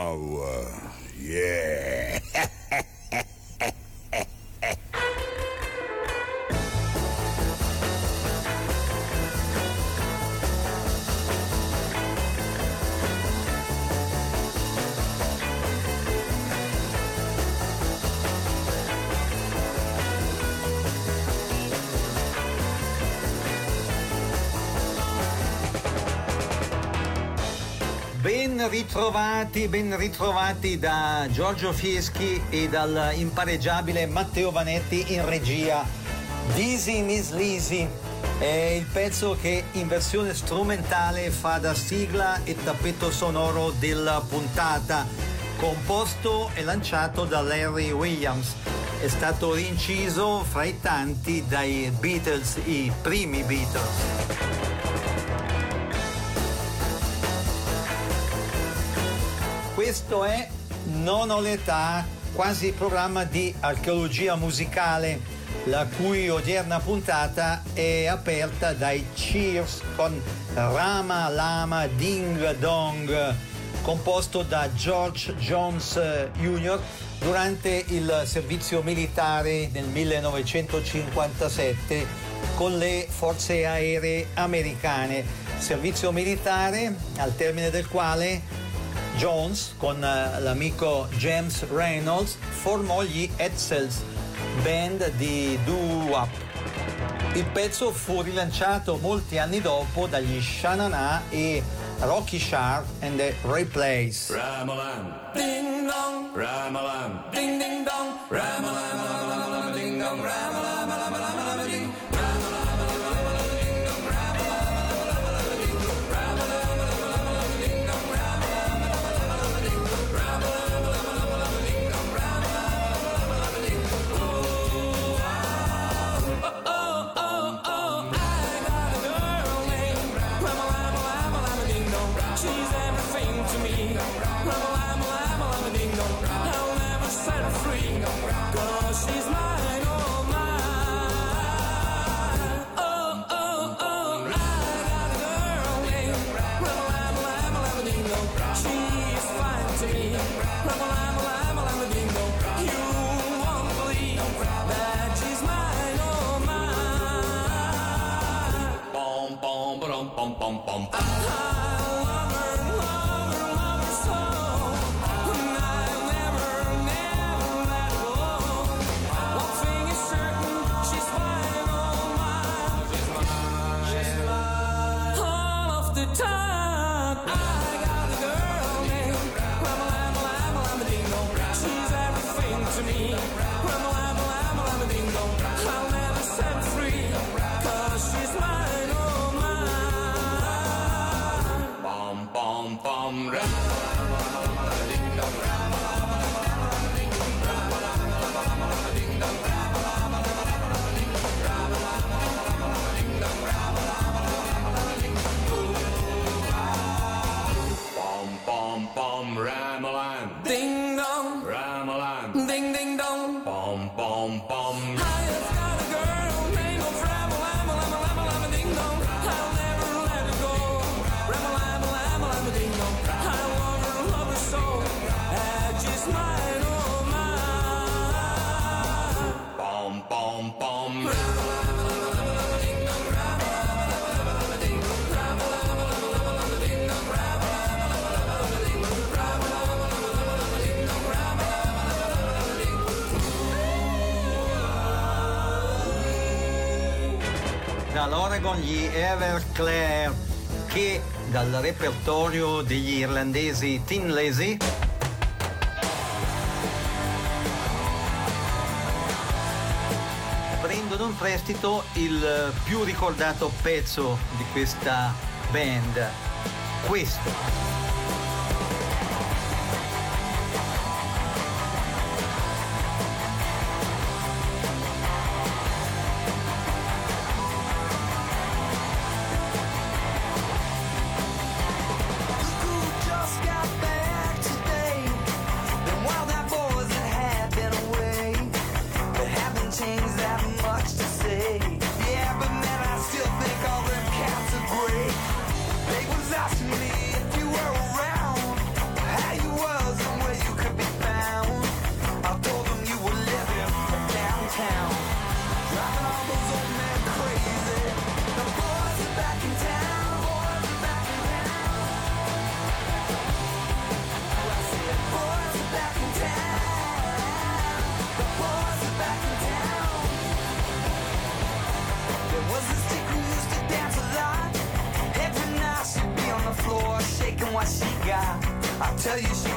now. Ritrovati, ben ritrovati da Giorgio Fieschi e dal impareggiabile Matteo Vanetti in regia. Dizzy Miss Lizzy è il pezzo che in versione strumentale fa da sigla e tappeto sonoro della puntata, composto e lanciato da Larry Williams. È stato rinciso fra i tanti dai Beatles, i primi Beatles. Questo è Non ho l'età, quasi programma di archeologia musicale, la cui odierna puntata è aperta dai Cheers con Rama Lama Ding Dong, composto da George Jones Jr. durante il servizio militare nel 1957 con le forze aeree americane. Servizio militare al termine del quale Jones con l'amico James Reynolds formò gli Edsels, band di doo-wop. Il pezzo fu rilanciato molti anni dopo dagli Shanana e Rocky Sharp and the Replays. Ramalam, ding dong, Ramalam, ding ding dong, Ramalam, ding dong, Ramalam, pom pom pom pom. Bom bom Ramelan. Ding dong. Ramelan. Ding ding dong. Bom bom bom. dall'Oregon gli Everclear che dal repertorio degli irlandesi Tin Lazy prendono in prestito il più ricordato pezzo di questa band, questo. tell you she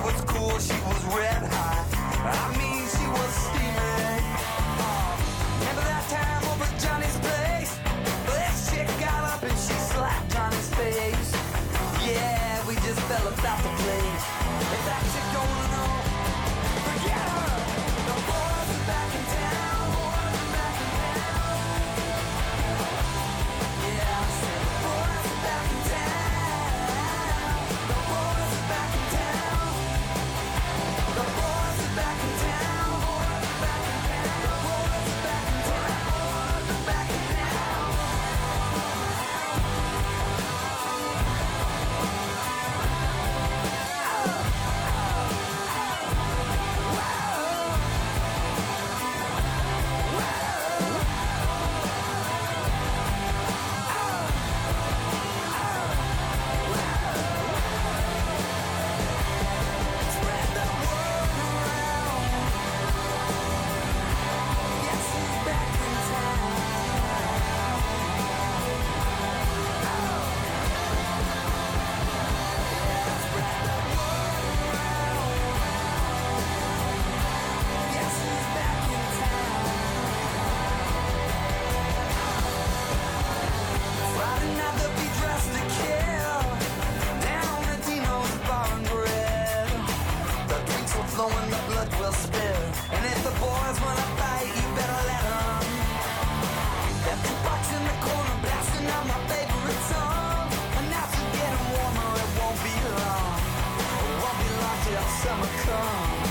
Come. car.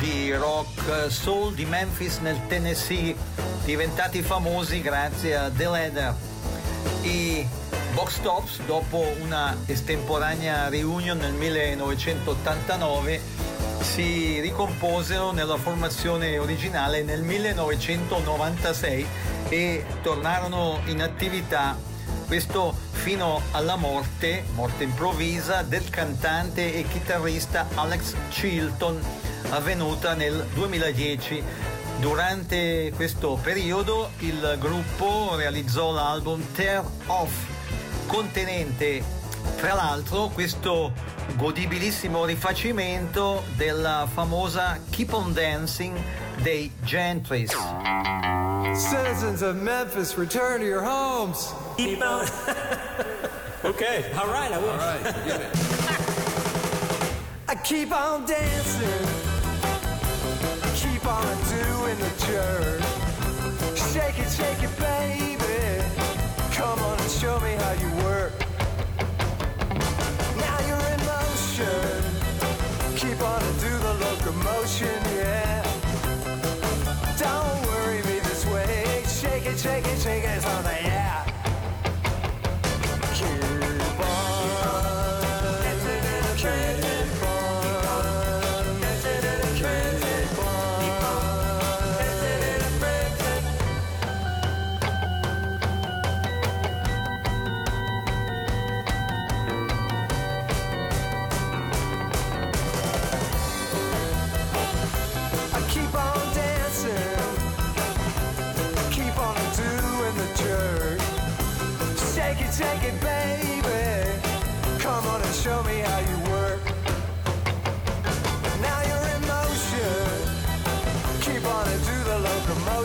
di rock soul di Memphis nel Tennessee, diventati famosi grazie a The Leather. I Box Tops, dopo una estemporanea reunion nel 1989, si ricomposero nella formazione originale nel 1996 e tornarono in attività. Questo fino alla morte, morte improvvisa, del cantante e chitarrista Alex Chilton, avvenuta nel 2010. Durante questo periodo il gruppo realizzò l'album Tear Off, contenente tra l'altro questo godibilissimo rifacimento della famosa Keep on Dancing dei Gentries. Citizens of Memphis, return to your homes! Deep out. okay. All right, I will. All right, get it. I keep on dancing. I keep on doing the jerk. Shake it, shake it, baby. Come on and show me how you work. Now you're in motion. Keep on and do the locomotion, yeah. Don't worry me this way. Shake it, shake it, shake it, it's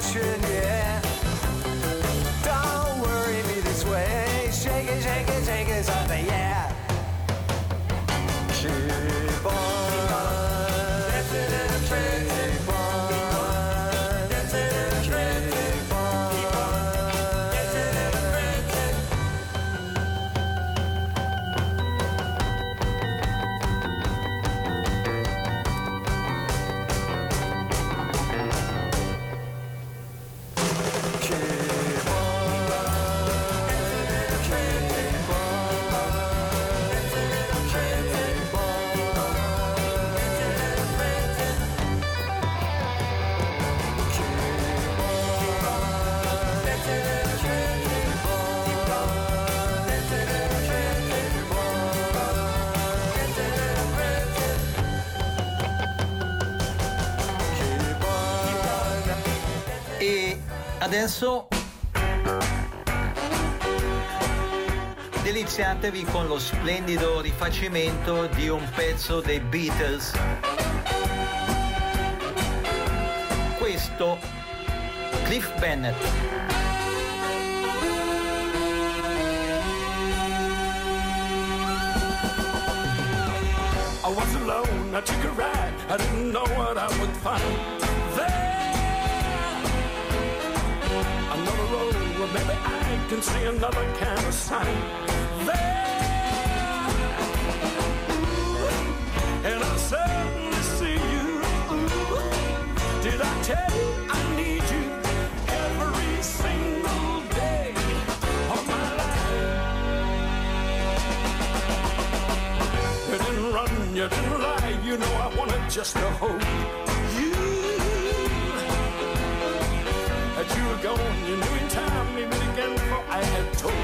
却 adesso deliziatevi con lo splendido rifacimento di un pezzo dei Beatles. Questo Cliff Bennett. I was alone, I took a ride, I didn't know what I would find. Maybe I can see another kind of sign there. And I suddenly see you. Ooh, did I tell you I need you every single day of my life? You didn't run, you didn't lie. You know I wanted just a hold you were gone. You knew in time, maybe again, for I had told.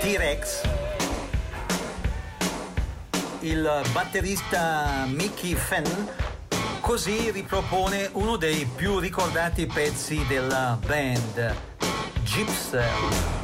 T-Rex, il batterista Mickey Fenn così ripropone uno dei più ricordati pezzi della band, Gypsy.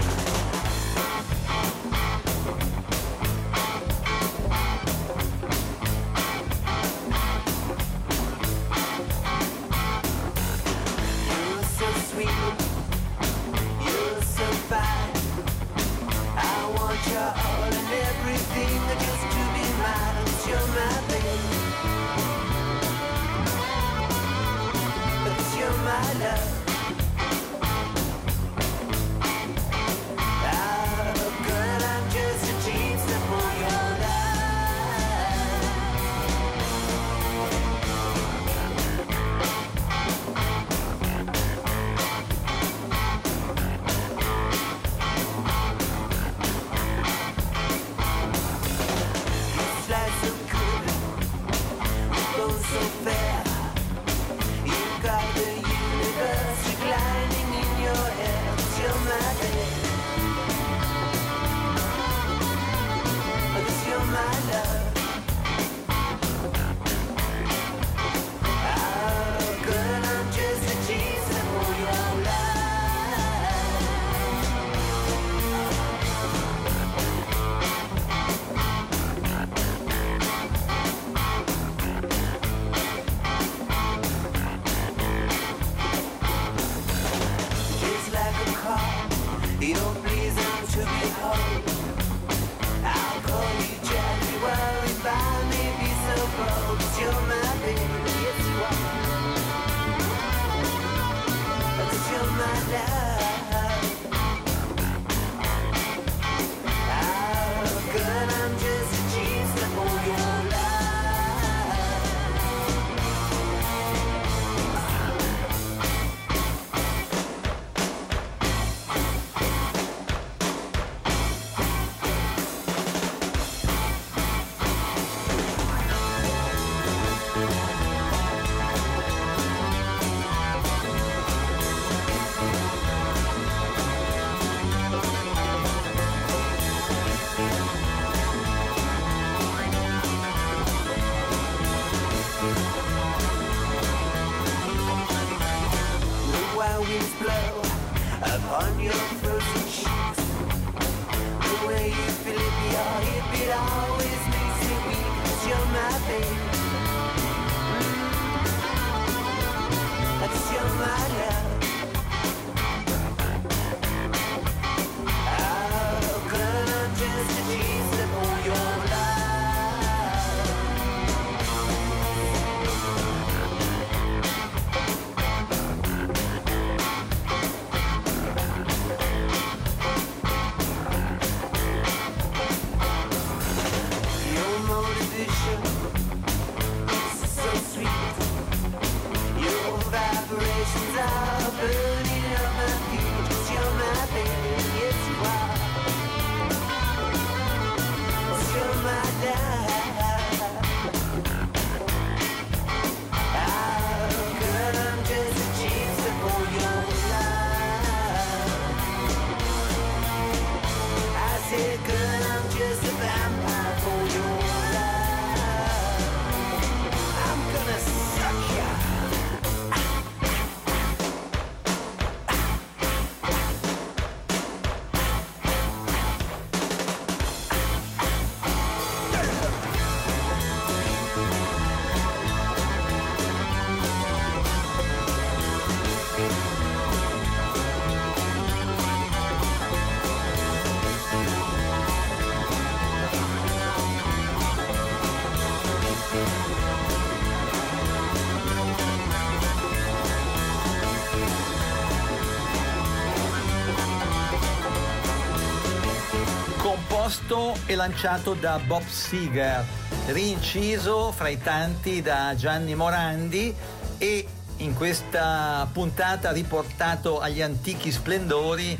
Composto e lanciato da Bob Seger, rinciso fra i tanti da Gianni Morandi e in questa puntata riportato agli antichi splendori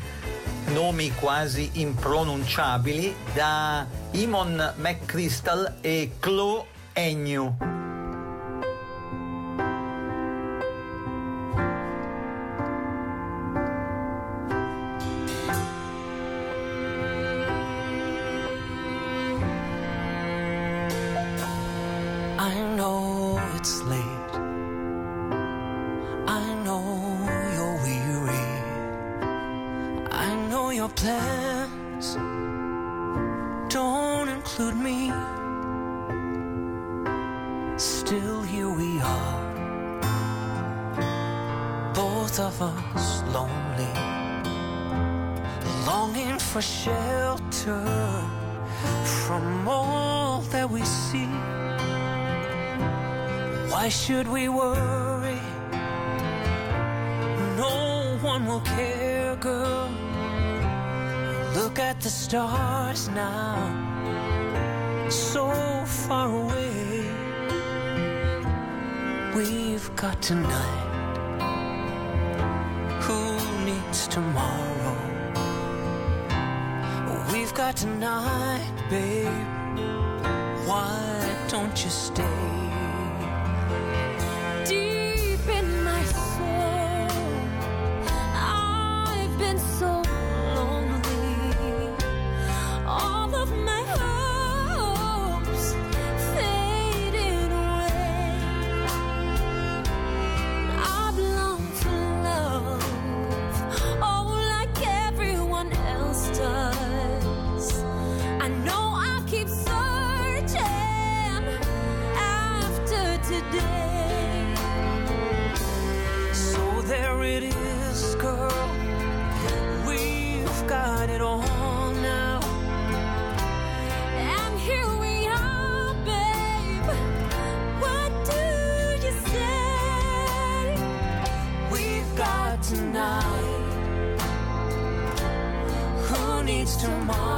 nomi quasi impronunciabili da Imon McChrystal e Chloe Agnew. Your plans don't include me. Still, here we are. Both of us lonely. Longing for shelter from all that we see. Why should we worry? No one will care, girl. Look at the stars now, so far away. We've got tonight. Who needs tomorrow? We've got tonight, babe. Why don't you stay?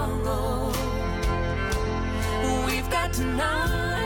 tomorrow. We've got tonight.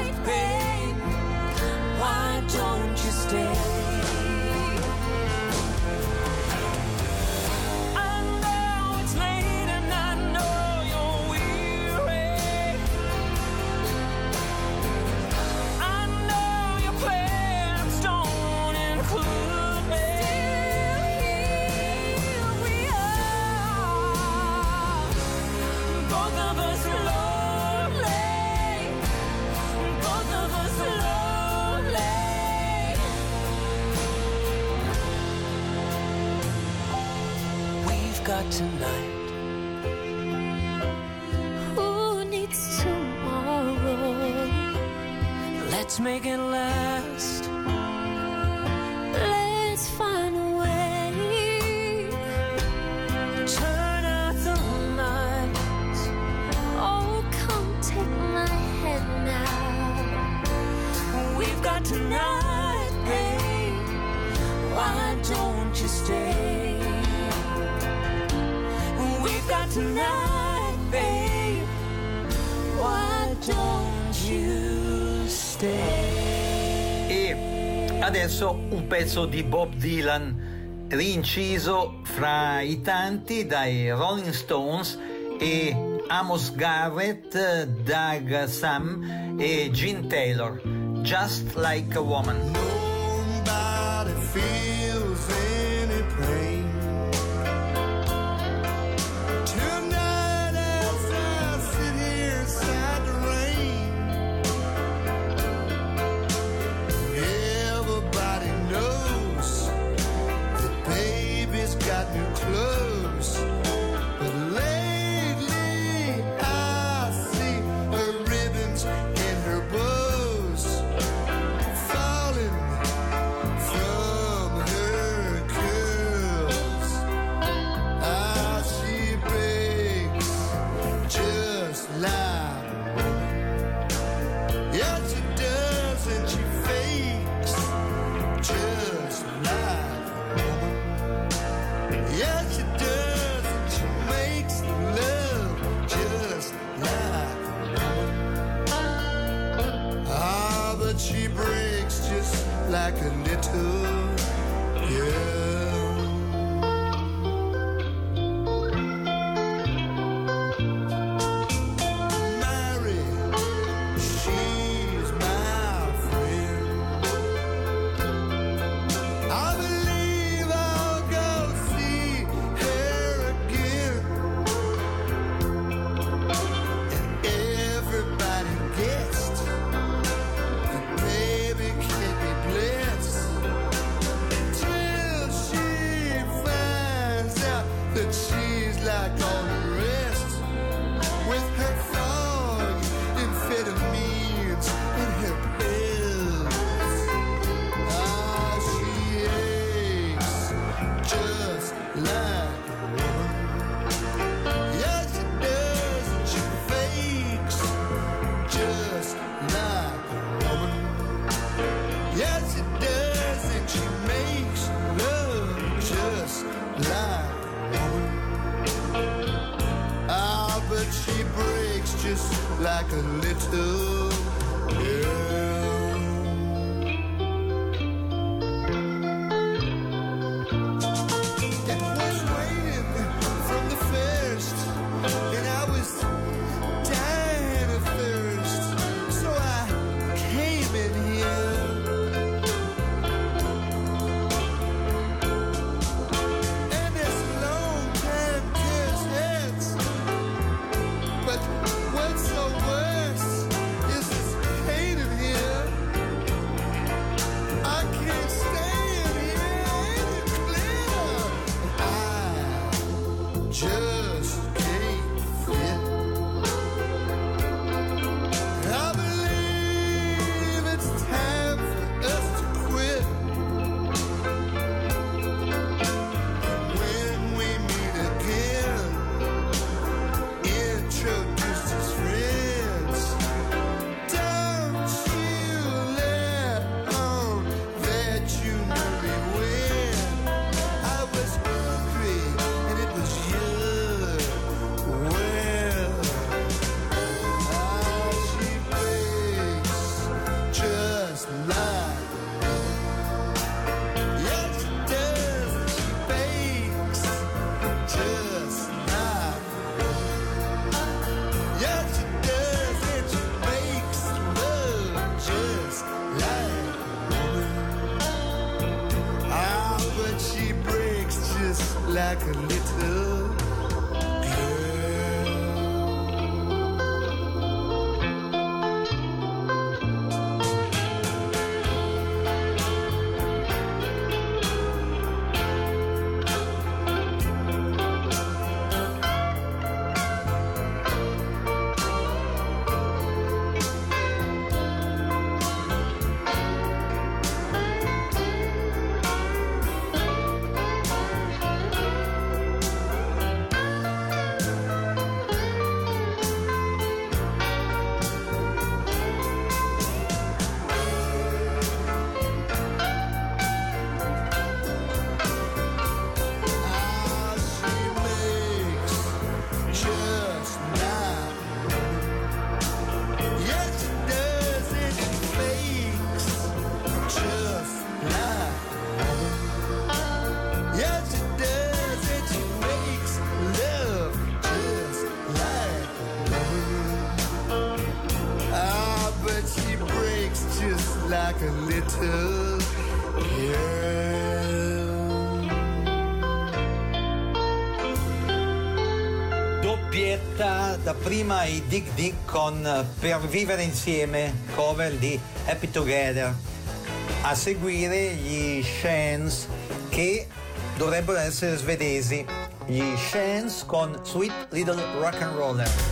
Let's make it last. Let's find a way. Turn out the lights. Oh, come take my head now. We've got tonight, babe. Why don't you stay? We've got tonight. Adesso un pezzo di Bob Dylan rinciso fra i tanti dai Rolling Stones e Amos Garrett, Doug Sam e Gene Taylor, Just Like a Woman. kiss like a little girl. Emma e Dick Dick con Per vivere insieme, cover di Happy Together. A seguire gli Shans che dovrebbero essere svedesi. Gli Shans con Sweet Little Rock and Roller.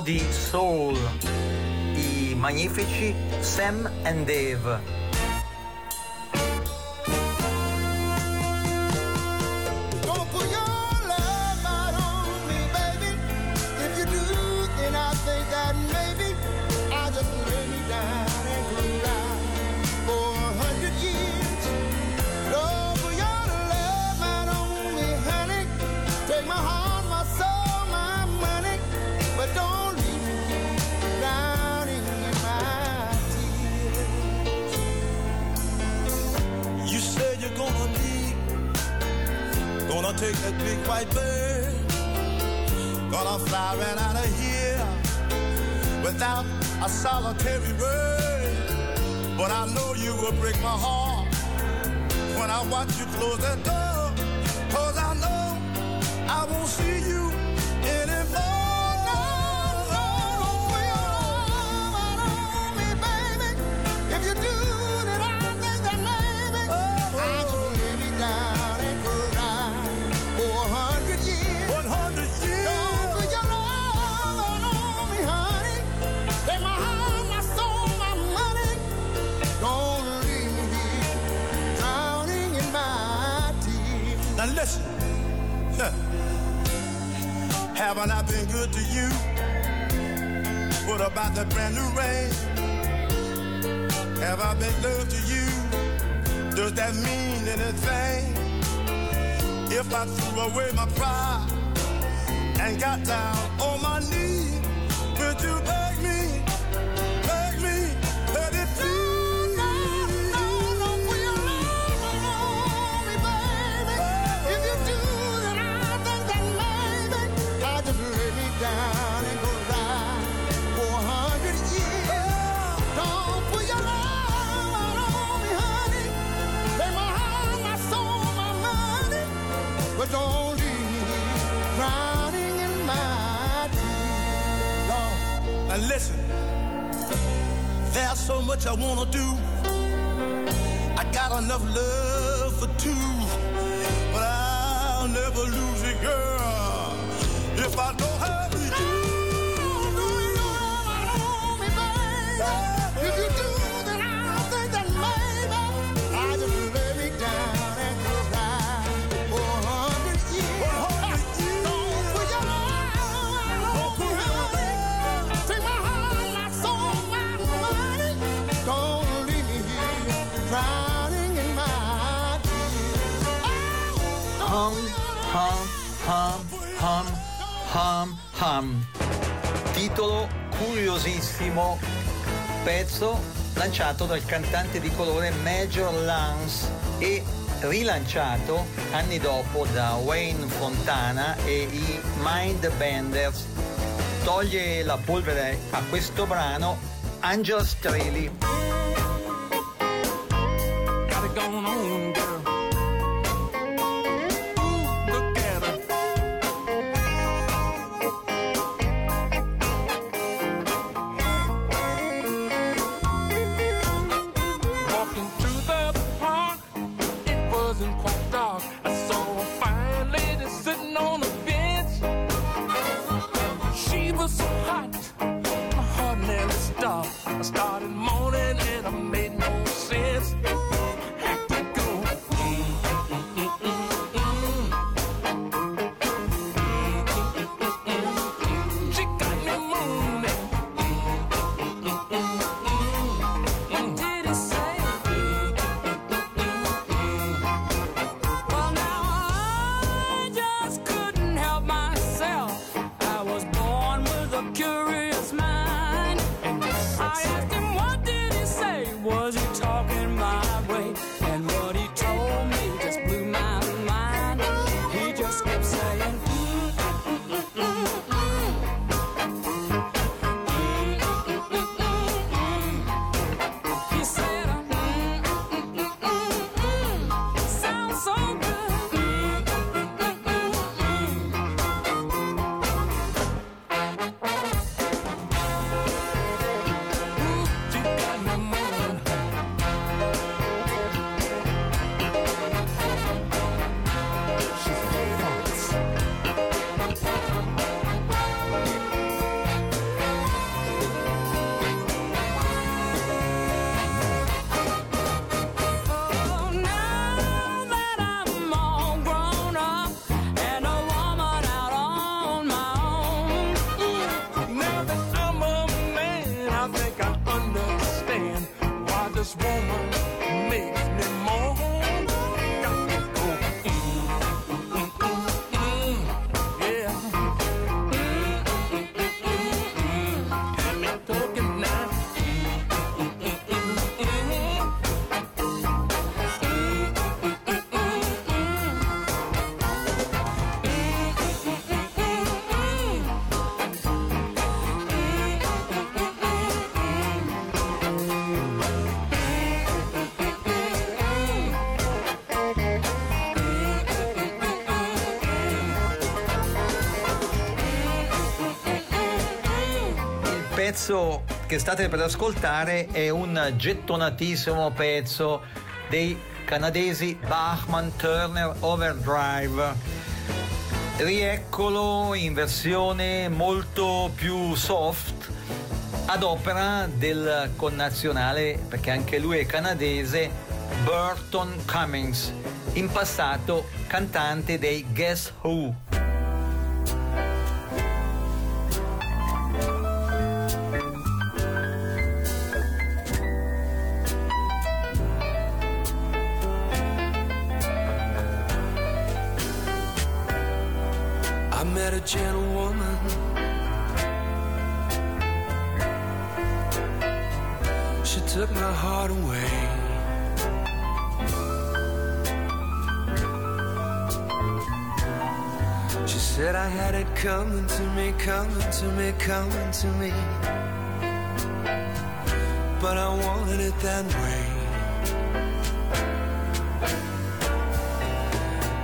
di soul. I magnifici Sam and Dave. to you? What about that brand new ring? Have I been good to you? Does that mean anything? If I threw away my pride and got down on my knees, would you? Now listen, there's so much I wanna do. I got enough love for two, but I'll never lose girl if I don't. Ham Ham. Titolo curiosissimo, pezzo lanciato dal cantante di colore Major Lance e rilanciato anni dopo da Wayne Fontana e i Mind Benders. Toglie la polvere a questo brano Angel Strelli. Pezzo che state per ascoltare è un gettonatissimo pezzo dei canadesi Bachman Turner Overdrive. Rieccolo in versione molto più soft ad opera del connazionale, perché anche lui è canadese, Burton Cummings, in passato cantante dei Guess Who. Coming to me, coming to me, coming to me. But I wanted it that way.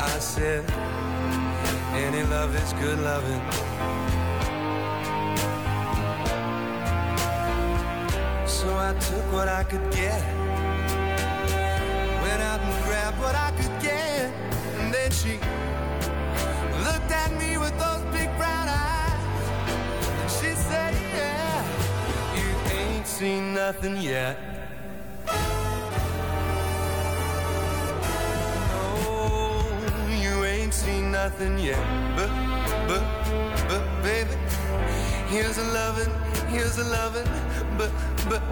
I said, any love is good loving. So I took what I could get. Went out and grabbed what I could get. And then she seen nothing yet. No, you ain't seen nothing yet. But, but, but, baby, here's a loving, here's a loving. But, but,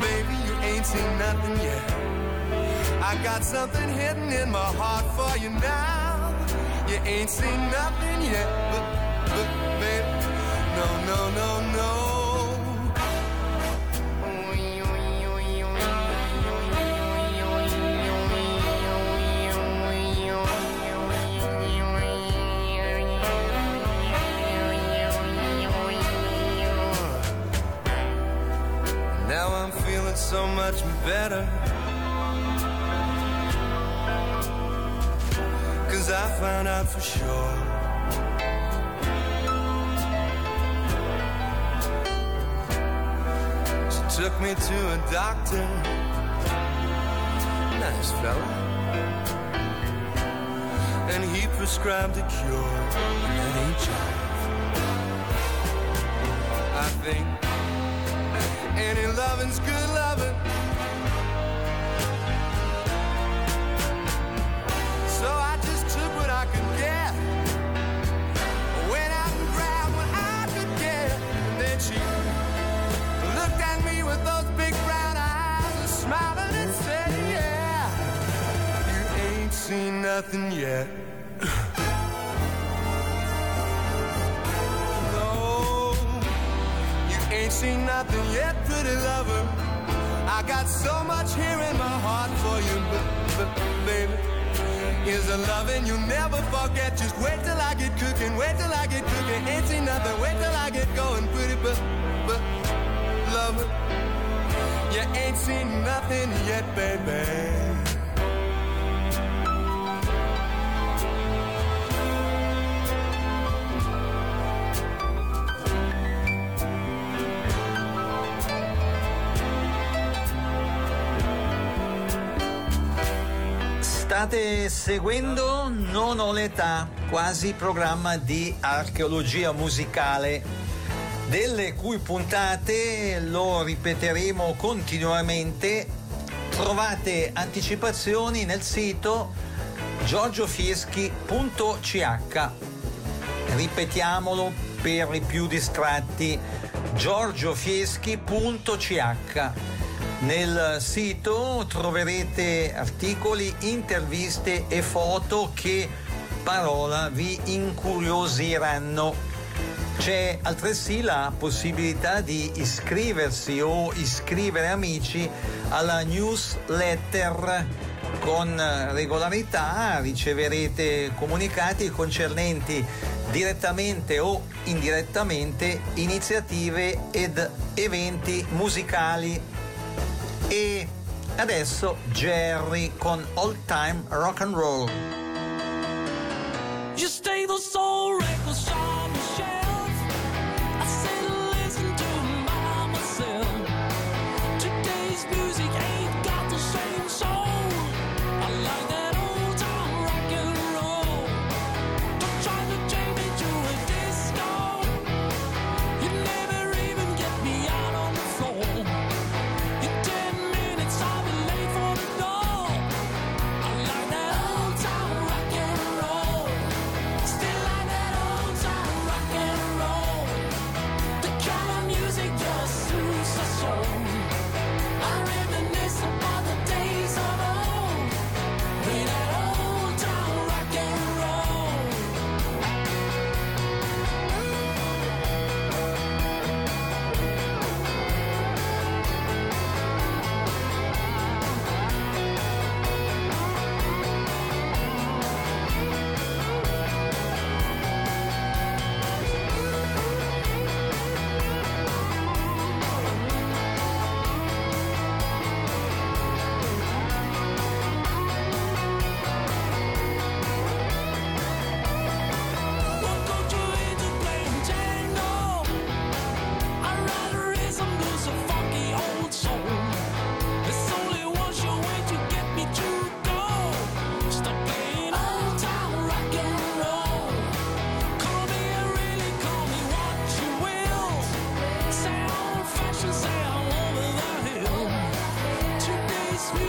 baby, you ain't seen nothing yet. I got something hidden in my heart for you now. You ain't seen nothing yet. But, so much better. Cause I found out for sure. She took me to a doctor. Nice fella. And he prescribed a cure. That ain't. I think any loving's good loving. So I just took what I could get. Went out and grabbed what I could get. And then she looked at me with those big brown eyes and smiled and said, Yeah, you ain't seen nothing yet. Ain't seen nothing yet, pretty lover. I got so much here in my heart for you, but, baby, here's a loving you'll never forget. Just wait till I get cooking, wait till I get cooking. Ain't seen nothing, wait till I get going, pretty, but, but, lover, you ain't seen nothing yet, baby. State seguendo Non ho l'età, quasi programma di archeologia musicale, delle cui puntate, lo ripeteremo continuamente, trovate anticipazioni nel sito giorgiofieschi.ch. Ripetiamolo per i più distratti, giorgiofieschi.ch. Nel sito troverete articoli, interviste e foto che parola vi incuriosiranno. C'è altresì la possibilità di iscriversi o iscrivere amici alla newsletter. Con regolarità riceverete comunicati concernenti direttamente o indirettamente iniziative ed eventi musicali e adesso Jerry con Old Time Rock and Roll. You stay the soul records on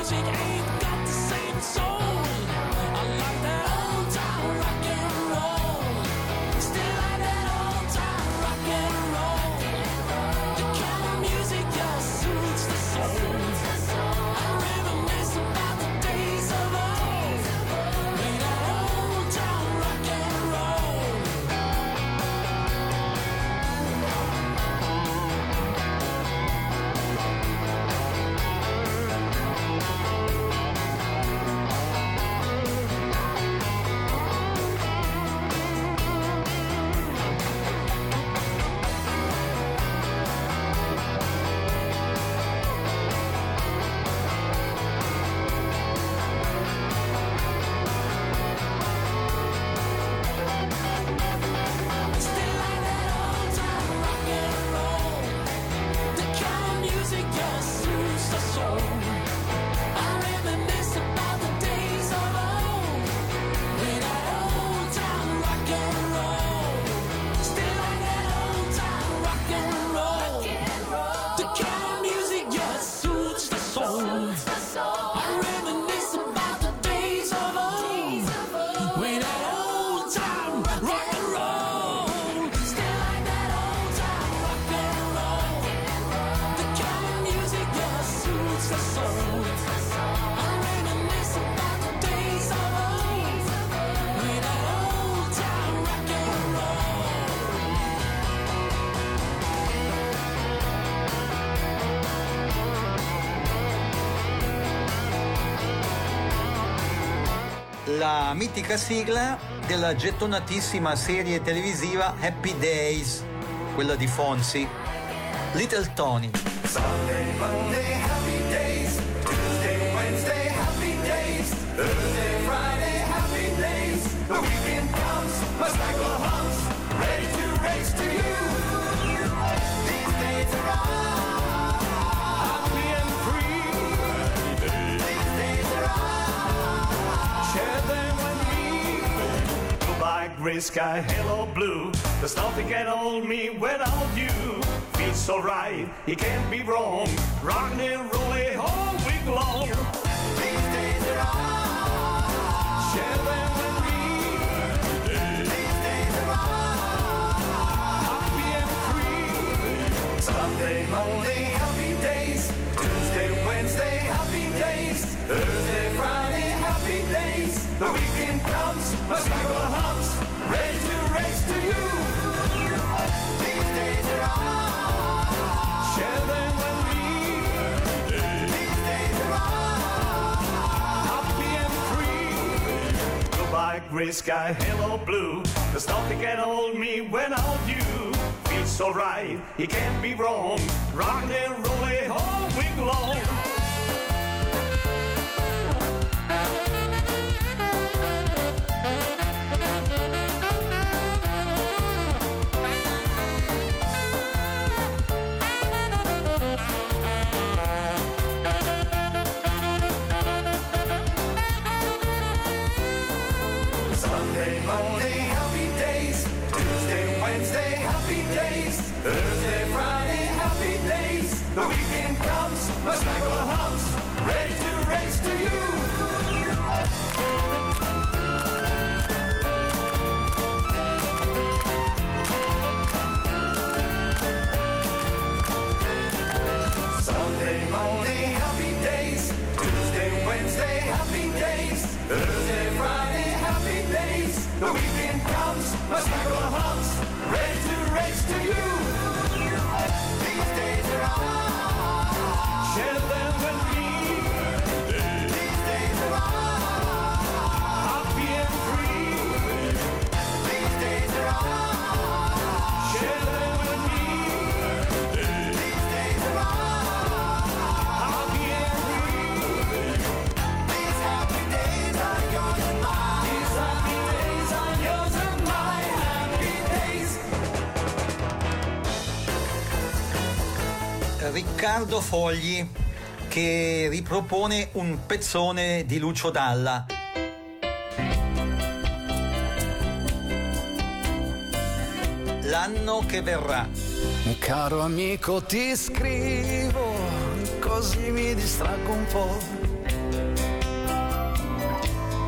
music La mitica sigla della gettonatissima serie televisiva Happy Days, quella di Fonsi. Little Tony. Sunday, Monday, gray sky, hello, blue. There's nothing can hold me without you. Feels so right, it can't be wrong. Rockin' and rollin' all week long. These days are all share them with me. These days are all Happy and free. Sunday, Monday, happy days. Tuesday, Wednesday, happy days. Thursday, Friday, happy days. The weekend comes, hums, ready gray sky, hello, blue. There's nothing can hold me without you. Feels so right, it can't be wrong. Rockin' and rollin' all week long. Monday, happy days. Tuesday, Wednesday, happy days. Thursday, Friday, happy days. The weekend comes, my cycle hums, ready to race to you. Sunday, Monday, happy days. Tuesday, Wednesday, happy days. The weekend comes, my snuggle humps, ready to race to you. These days are on. Riccardo Fogli che ripropone un pezzone di Lucio Dalla. L'anno che verrà. Caro amico ti scrivo, così mi distraggo un po'.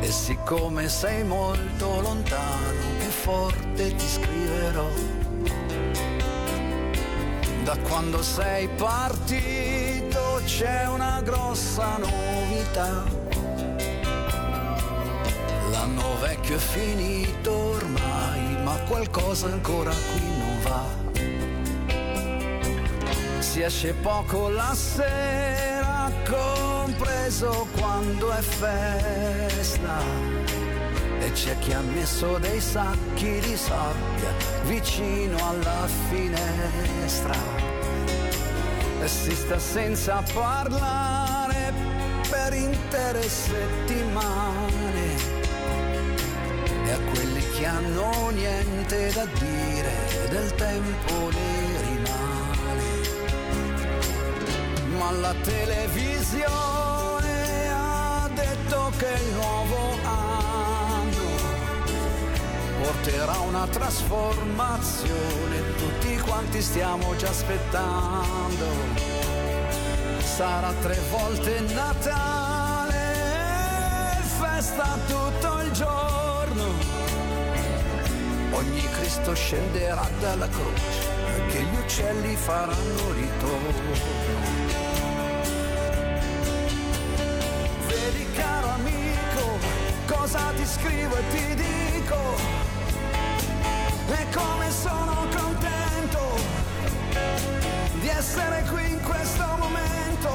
E siccome sei molto lontano, più forte ti scriverò. Da quando sei partito c'è una grossa novità. L'anno vecchio è finito ormai, ma qualcosa ancora qui non va. Si esce poco la sera, compreso quando è festa. E c'è chi ha messo dei sacchi di sabbia vicino alla finestra. Si sta senza parlare per intere settimane. E a quelli che hanno niente da dire del tempo ne rimane. Ma la televisione ha detto che il nuovo anno porterà una trasformazione, tutti quanti stiamo già aspettando. Sarà tre volte Natale, festa tutto il giorno ogni Cristo scenderà dalla croce, che gli uccelli faranno ritorno. Vedi caro amico, cosa ti scrivo e ti dico, e come sono contento di essere qui in questo momento.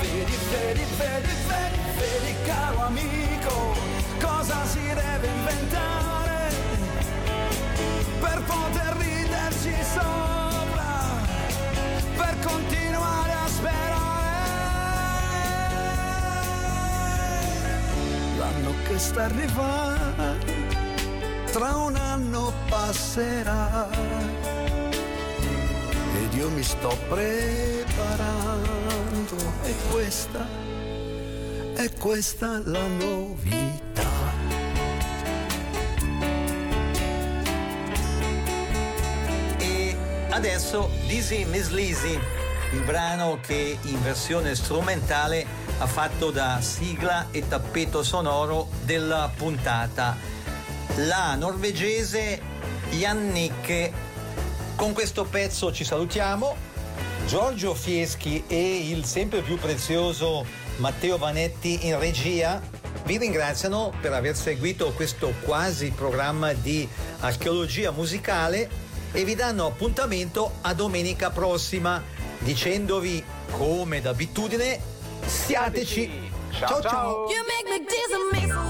Vedi, vedi, vedi, vedi, vedi caro amico, cosa si deve inventare per poter riderci sopra, per continuare a sperare. L'anno che sta arrivando, tra un anno passerà ed io mi sto preparando e questa è questa la novità. E adesso Dizzy Miss Lizzy, il brano che in versione strumentale ha fatto da sigla e tappeto sonoro della puntata. La norvegese Jannicke. Con questo pezzo ci salutiamo. Giorgio Fieschi e il sempre più prezioso Matteo Vanetti in regia vi ringraziano per aver seguito questo quasi programma di archeologia musicale e vi danno appuntamento a domenica prossima dicendovi come d'abitudine siateci ciao ciao. You